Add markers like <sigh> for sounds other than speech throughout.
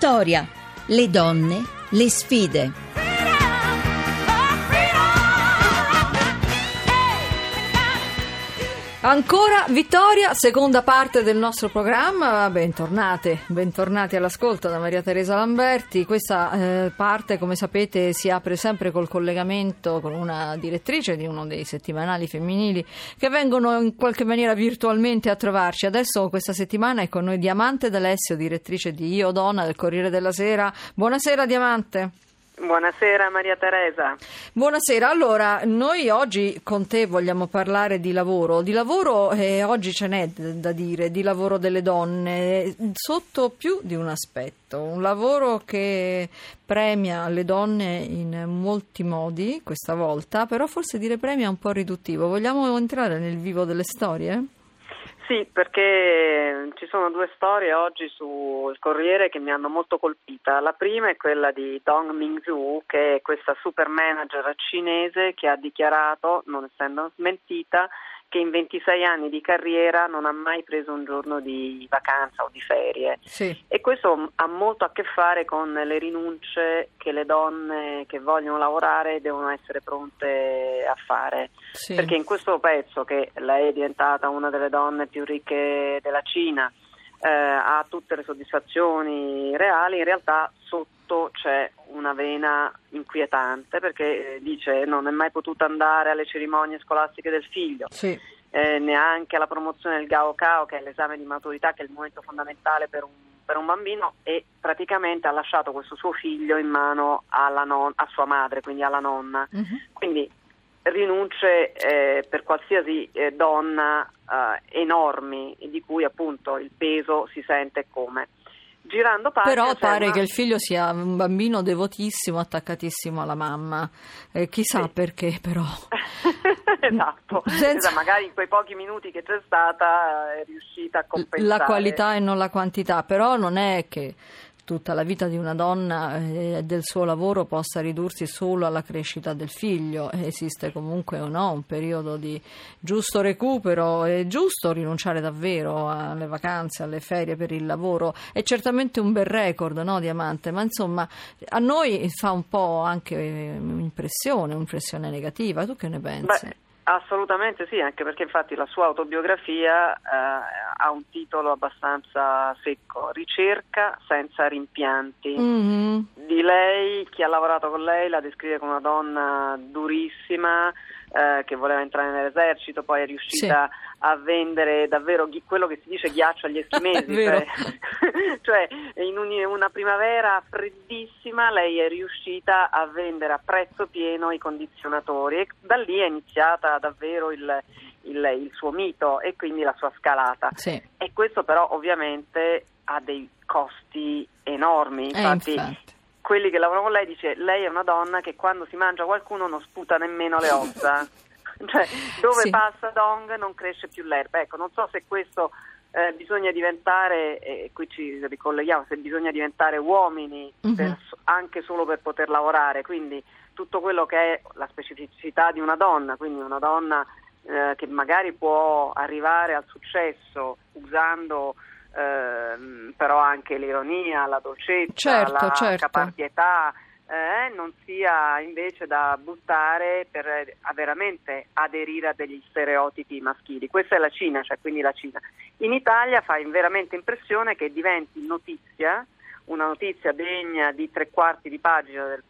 Vittoria, le donne, le sfide. Ancora Vittoria, seconda parte del nostro programma, bentornate, bentornati all'ascolto da Maria Teresa Lamberti. Questa eh, parte, come sapete, si apre sempre col collegamento con una direttrice di uno dei settimanali femminili che vengono in qualche maniera virtualmente a trovarci. Adesso questa settimana è con noi Diamante D'Alessio, direttrice di Io Donna del Corriere della Sera. Buonasera Diamante. Buonasera Maria Teresa. Buonasera, allora noi oggi con te vogliamo parlare di lavoro, di lavoro eh, oggi ce n'è da dire, di lavoro delle donne, sotto più di un aspetto, un lavoro che premia le donne in molti modi questa volta, però forse dire premia è un po' riduttivo, vogliamo entrare nel vivo delle storie? Sì, perché ci sono due storie oggi sul Corriere che mi hanno molto colpita. La prima è quella di Dong Mingzhu, che è questa super manager cinese che ha dichiarato, non essendo smentita, che in 26 anni di carriera non ha mai preso un giorno di vacanza o di ferie. Sì. E questo ha molto a che fare con le rinunce che le donne che vogliono lavorare devono essere pronte a fare. Sì. Perché in questo pezzo, che lei è diventata una delle donne più ricche della Cina, eh, ha tutte le soddisfazioni reali, in realtà sotto c'è una vena inquietante perché eh, dice non è mai potuta andare alle cerimonie scolastiche del figlio. Sì. Eh, neanche alla promozione del Gaokao, che è l'esame di maturità, che è il momento fondamentale per un, per un bambino, e praticamente ha lasciato questo suo figlio in mano non, a sua madre, quindi alla nonna. Mhm. Quindi rinunce eh, per qualsiasi eh, donna eh, enormi, di cui appunto il peso si sente come. Girando pagina Però pare una- che il figlio sia un bambino devotissimo, attaccatissimo alla mamma. Eh, chissà Sì. perché, però. <laughs> esatto, Senza- Esatto, magari in quei pochi minuti che c'è stata è riuscita a compensare. La qualità e non la quantità, però non è che tutta la vita di una donna eh, e del suo lavoro possa ridursi solo alla crescita del figlio. Esiste comunque o no un periodo di giusto recupero, è giusto rinunciare davvero alle vacanze, alle ferie per il lavoro. È certamente un bel record, no, Diamante? Ma insomma, a noi fa un po' anche eh, impressione, un'impressione negativa. Tu che ne pensi? Beh, assolutamente sì, anche perché infatti la sua autobiografia eh, ha un titolo abbastanza secco, Ricerca senza rimpianti. Mhm. Di lei, chi ha lavorato con lei la descrive come una donna durissima eh, che voleva entrare nell'esercito, poi è riuscita a vendere davvero ghi- quello che si dice ghiaccio agli eschimesi, <laughs> cioè, <laughs> cioè, in un- una primavera freddissima lei è riuscita a vendere a prezzo pieno i condizionatori e da lì è iniziata davvero il, il- il suo mito e quindi la sua scalata. Sì. E questo però ovviamente ha dei costi enormi, Eh, infatti, infatti. Quelli che lavorano con lei dice lei è una donna che quando si mangia qualcuno non sputa nemmeno le ossa, <laughs> cioè dove Sì. passa Dong non cresce più l'erba, ecco non so se questo eh, bisogna diventare, e qui ci ricolleghiamo, se bisogna diventare uomini Mhm. per- anche solo per poter lavorare, quindi tutto quello che è la specificità di una donna, quindi una donna eh, che magari può arrivare al successo usando ehm, però anche l'ironia, la dolcezza, Certo, la certo. caparbietà, eh, non sia invece da buttare per eh, a veramente aderire a degli stereotipi maschili. Questa è la Cina, cioè quindi la Cina. In Italia fa veramente impressione che diventi notizia, una notizia degna di tre quarti di pagina del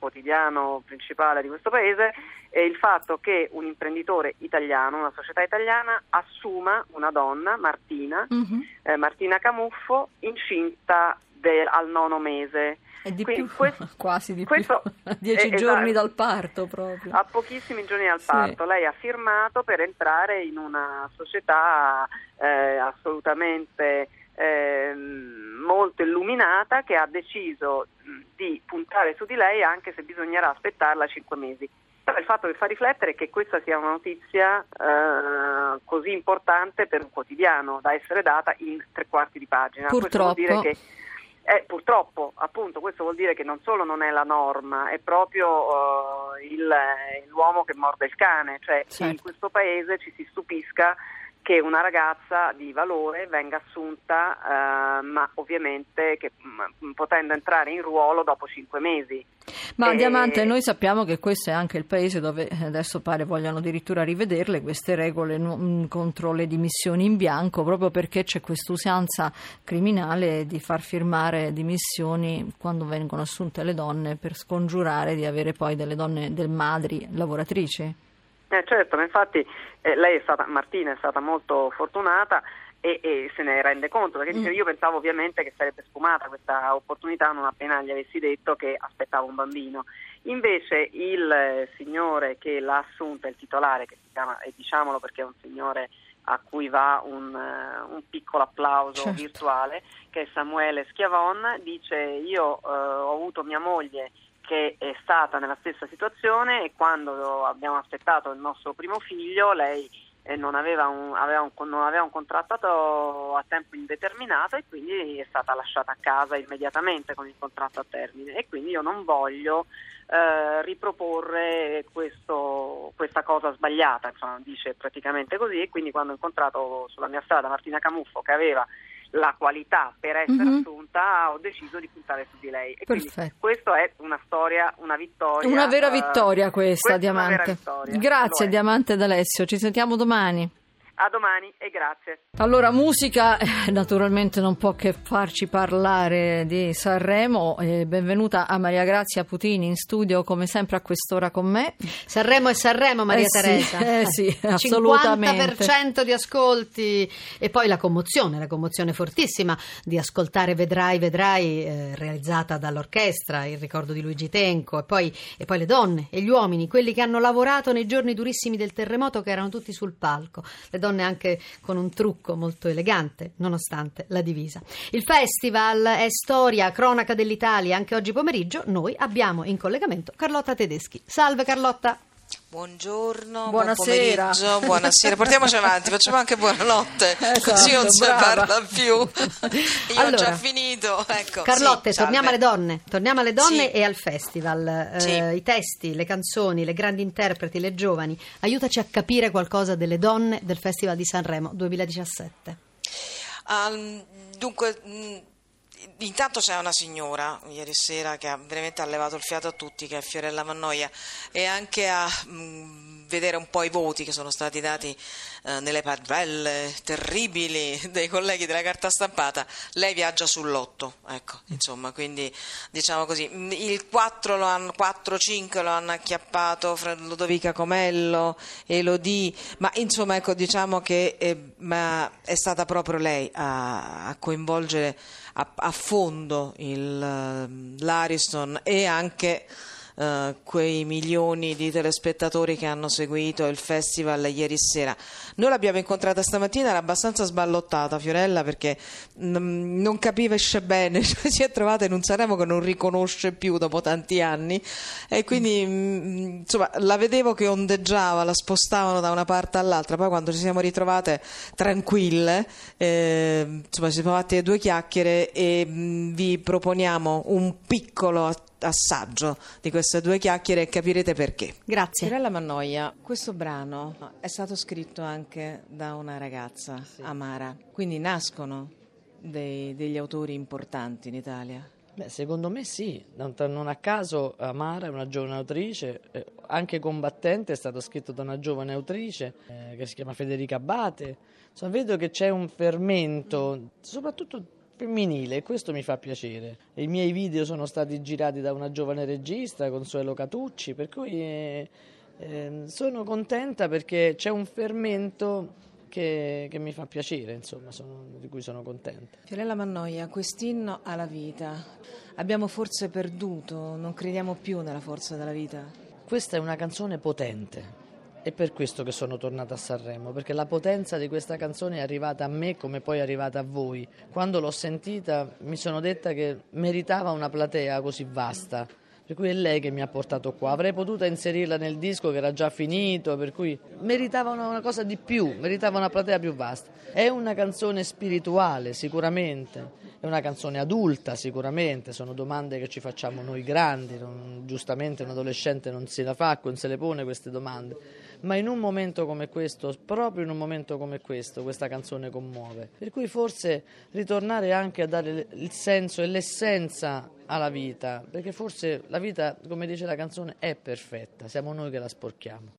quotidiano principale di questo paese, è il fatto che un imprenditore italiano, una società italiana, assuma una donna, Martina, Mhm. eh, Martina Camuffo, incinta del- al nono mese. E di Quindi più, questo- <laughs> quasi di questo- più, <laughs> dieci eh, giorni esatto. dal parto proprio. A pochissimi giorni dal Sì. parto, lei ha firmato per entrare in una società eh, assolutamente ehm, molto illuminata che ha deciso di puntare su di lei anche se bisognerà aspettarla cinque mesi. Però il fatto che fa riflettere è che questa sia una notizia eh, così importante per un quotidiano da essere data in tre quarti di pagina. Questo vuol dire Purtroppo. che eh, purtroppo, appunto, questo vuol dire che non solo non è la norma, è proprio eh, il- l'uomo che morde il cane, cioè che in Certo. questo paese ci si stupisca che una ragazza di valore venga assunta, eh, ma ovviamente che, m- potendo entrare in ruolo dopo cinque mesi. Ma e... Diamante, noi sappiamo che questo è anche il paese dove adesso pare vogliano addirittura rivederle queste regole n- contro le dimissioni in bianco, proprio perché c'è quest'usanza criminale di far firmare dimissioni quando vengono assunte le donne per scongiurare di avere poi delle donne, delle madri lavoratrici. Eh certo, ma infatti eh, lei è stata, Martina è stata molto fortunata e, e se ne rende conto, perché mm. io pensavo ovviamente che sarebbe sfumata questa opportunità non appena gli avessi detto che aspettava un bambino. Invece il eh, signore che l'ha assunta, il titolare, che si chiama, e diciamolo perché è un signore a cui va un, uh, un piccolo applauso certo. virtuale, che è Samuele Schiavon, dice io uh, ho avuto mia moglie che è stata nella stessa situazione e quando abbiamo aspettato il nostro primo figlio lei eh, non, aveva un, aveva un, non, aveva un, contratto a tempo indeterminato e quindi è stata lasciata a casa immediatamente con il contratto a termine. E quindi io non voglio eh, riproporre questo, questa cosa sbagliata, insomma, dice praticamente così. E quindi quando ho incontrato sulla mia strada Martina Camuffo che aveva la qualità per essere mm-hmm. assunta, ho deciso di puntare su di lei. E Perfetto. questa è una storia, una vittoria. Una vera vittoria questa, uh, Diamante. Vittoria. Grazie Diamante D'Alessio, ci sentiamo domani. A domani e grazie. Allora, musica eh, naturalmente non può che farci parlare di Sanremo. Eh, benvenuta a Maria Grazia Putini in studio come sempre a quest'ora con me. Sanremo e Sanremo, Maria eh Teresa. Sì, eh sì, <laughs> assolutamente. 50% di ascolti e poi la commozione, la commozione fortissima di ascoltare Vedrai, Vedrai, eh, realizzata dall'orchestra, il ricordo di Luigi Tenco e poi, e poi le donne e gli uomini, quelli che hanno lavorato nei giorni durissimi del terremoto che erano tutti sul palco. Le donne donne anche con un trucco molto elegante, nonostante la divisa. Il festival è storia, cronaca dell'Italia. Anche oggi pomeriggio noi abbiamo in collegamento Carlotta Tedeschi. Salve Carlotta. Buongiorno, buonasera. Buon buonasera. Portiamoci avanti, facciamo anche buonanotte, <laughs> esatto, così non si parla più. <laughs> Io allora, ho già finito. Ecco, Carlotte, sì, torniamo alle donne, torniamo alle donne sì. e al festival. Sì. Eh, I testi, le canzoni, le grandi interpreti, le giovani. Aiutaci a capire qualcosa delle donne del Festival di Sanremo 2017. Um, dunque. Intanto c'è una signora ieri sera che ha veramente levato il fiato a tutti, che è Fiorella Mannoia, e anche a mh, mm, vedere un po' i voti che sono stati dati eh, nelle padrelle terribili <laughs> dei colleghi della carta stampata. Lei viaggia sull'otto, ecco, insomma, quindi diciamo così. Il 4 lo hanno, 4-5 lo hanno acchiappato Ludovica Comello, Elodie, ma insomma, ecco, diciamo che eh, è stata proprio lei a, a coinvolgere a, a fondo il, ehm, l'Ariston e anche Uh, quei milioni di telespettatori che hanno seguito il festival ieri sera. Noi l'abbiamo incontrata stamattina, era abbastanza sballottata Fiorella perché n- non capisce bene, <laughs> cioè, si è trovata in un Sanremo che non riconosce più dopo tanti anni e quindi mh, insomma la vedevo che ondeggiava, la spostavano da una parte all'altra, poi quando ci siamo ritrovate tranquille, eh, insomma ci siamo fatte due chiacchiere e mh, vi proponiamo un piccolo assaggio di queste due chiacchiere e capirete perché. Grazie. Pirella Mannoia, questo brano è stato scritto anche da una ragazza, sì. Amara, quindi nascono dei, degli autori importanti in Italia. Beh, secondo me sì, non, non, a caso Amara è una giovane autrice, eh, anche Combattente è stato scritto da una giovane autrice eh, che si chiama Federica Abate. Insomma, vedo che c'è un fermento, soprattutto femminile e questo mi fa piacere. I miei video sono stati girati da una giovane regista, Consuelo Catucci, per cui eh, eh, sono contenta perché c'è un fermento che, che mi fa piacere, insomma, sono, di cui sono contenta. Fiorella Mannoia, quest'inno alla vita. Abbiamo forse perduto, non crediamo più nella forza della vita. Questa è una canzone potente, è per questo che sono tornata a Sanremo, perché la potenza di questa canzone è arrivata a me come poi è arrivata a voi. Quando l'ho sentita mi sono detta che meritava una platea così vasta, per cui è lei che mi ha portato qua. Avrei potuto inserirla nel disco che era già finito, per cui meritava una, cosa di più, meritava una platea più vasta. È una canzone spirituale, sicuramente, è una canzone adulta, sicuramente, sono domande che ci facciamo noi grandi, non, giustamente un adolescente non se la fa, non se le pone queste domande ma in un momento come questo, proprio in un momento come questo, questa canzone commuove. Per cui forse ritornare anche a dare il senso e l'essenza alla vita, perché forse la vita, come dice la canzone, è perfetta, siamo noi che la sporchiamo.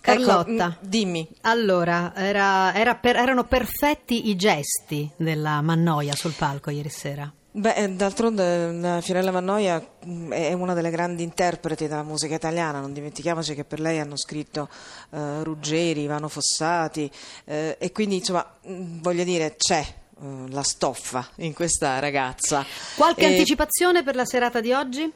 Carlotta, Ecco, mm, dimmi. allora, era- era per- erano perfetti i gesti della Mannoia sul palco ieri sera. Beh, eh, d'altronde eh, Fiorella Mannoia mh, è una delle grandi interpreti della musica italiana, non dimentichiamoci che per lei hanno scritto eh, Ruggeri, Ivano Fossati eh, e quindi insomma mh, voglio dire c'è eh, la stoffa in questa ragazza. Qualche E- anticipazione per la serata di oggi?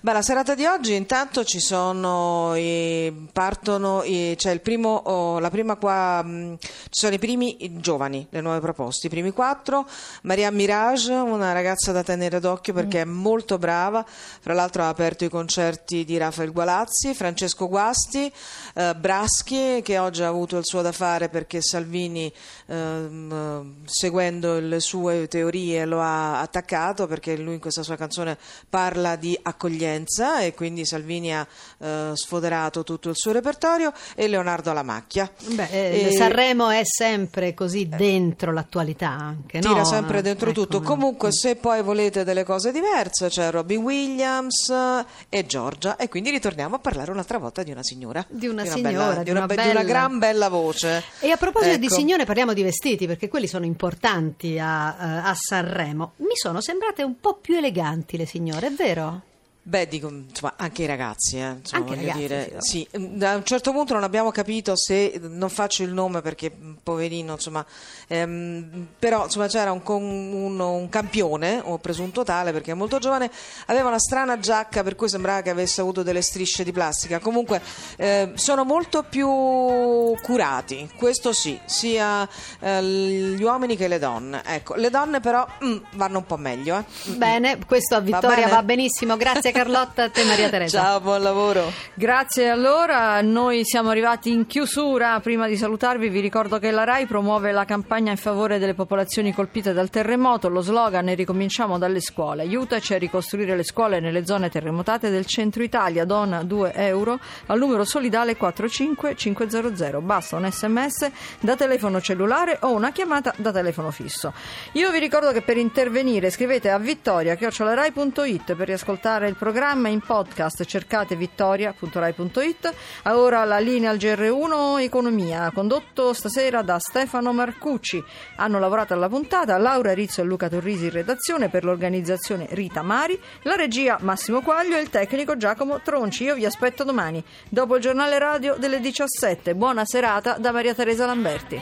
Beh, la serata di oggi intanto ci sono, i- partono, i- c'è il primo, oh, la prima qua, mh, ci sono i primi i giovani, le nuove proposte, i primi quattro, Maria Mirage, una ragazza da tenere d'occhio perché è molto brava, fra l'altro ha aperto i concerti di Rafael Gualazzi, Francesco Guasti, eh, Braschi che oggi ha avuto il suo da fare perché Salvini ehm, seguendo le sue teorie lo ha attaccato perché lui in questa sua canzone parla di accoglienza e quindi Salvini ha eh, sfoderato tutto il suo repertorio e Leonardo Lamacchia. Beh, eh, E- Sanremo è sempre così dentro l'attualità anche, no? Tira sempre dentro Ecco, tutto. Comunque, se poi volete delle cose diverse, c'è Robin Williams eh, e Giorgia. E quindi ritorniamo a parlare un'altra volta di una signora. Di una bella- signora, di una, di be- una di una bella- gran bella voce. E a proposito di Ecco. signore parliamo di vestiti perché quelli sono importanti a, eh, a Sanremo. Mi sono sembrate un po' più eleganti le signore, è vero? Beh, dico, insomma, anche i ragazzi, eh, insomma, Anche ragazzi, dire, sì, da un certo punto non abbiamo capito se, non faccio il nome perché poverino, insomma, ehm, però insomma c'era un, uno- un campione, o presunto tale perché è molto giovane, aveva una strana giacca per cui sembrava che avesse avuto delle strisce di plastica, comunque eh, sono molto più curati, questo sì, sia eh, gli uomini che le donne, ecco, le donne però mm, vanno un po' meglio, eh. Bene, questo a Vittoria bene? va benissimo. Grazie <laughs> Carlotta, a te Maria <laughs> Teresa. Ciao, buon lavoro. Grazie allora, noi siamo arrivati in chiusura, prima di salutarvi vi ricordo che la RAI promuove la campagna in favore delle popolazioni colpite dal terremoto, lo slogan è ricominciamo dalle scuole, aiutaci a ricostruire le scuole nelle zone terremotate del centro Italia, dona 2 euro al numero solidale 45500, basta un sms da telefono cellulare o una chiamata da telefono fisso. Io vi ricordo che per intervenire scrivete a vittoria.rai.it per riascoltare il programma in podcast. Cercate vittoria.rai.it ora la linea al GR1 Economia condotto stasera da Stefano Marcucci. Hanno lavorato alla puntata Laura Rizzo e Luca Torrisi in redazione per l'organizzazione Rita Mari. La regia Massimo Quaglio e il tecnico Giacomo Tronci. Io vi aspetto domani dopo il giornale radio delle 17 buona serata da Maria Teresa Lamberti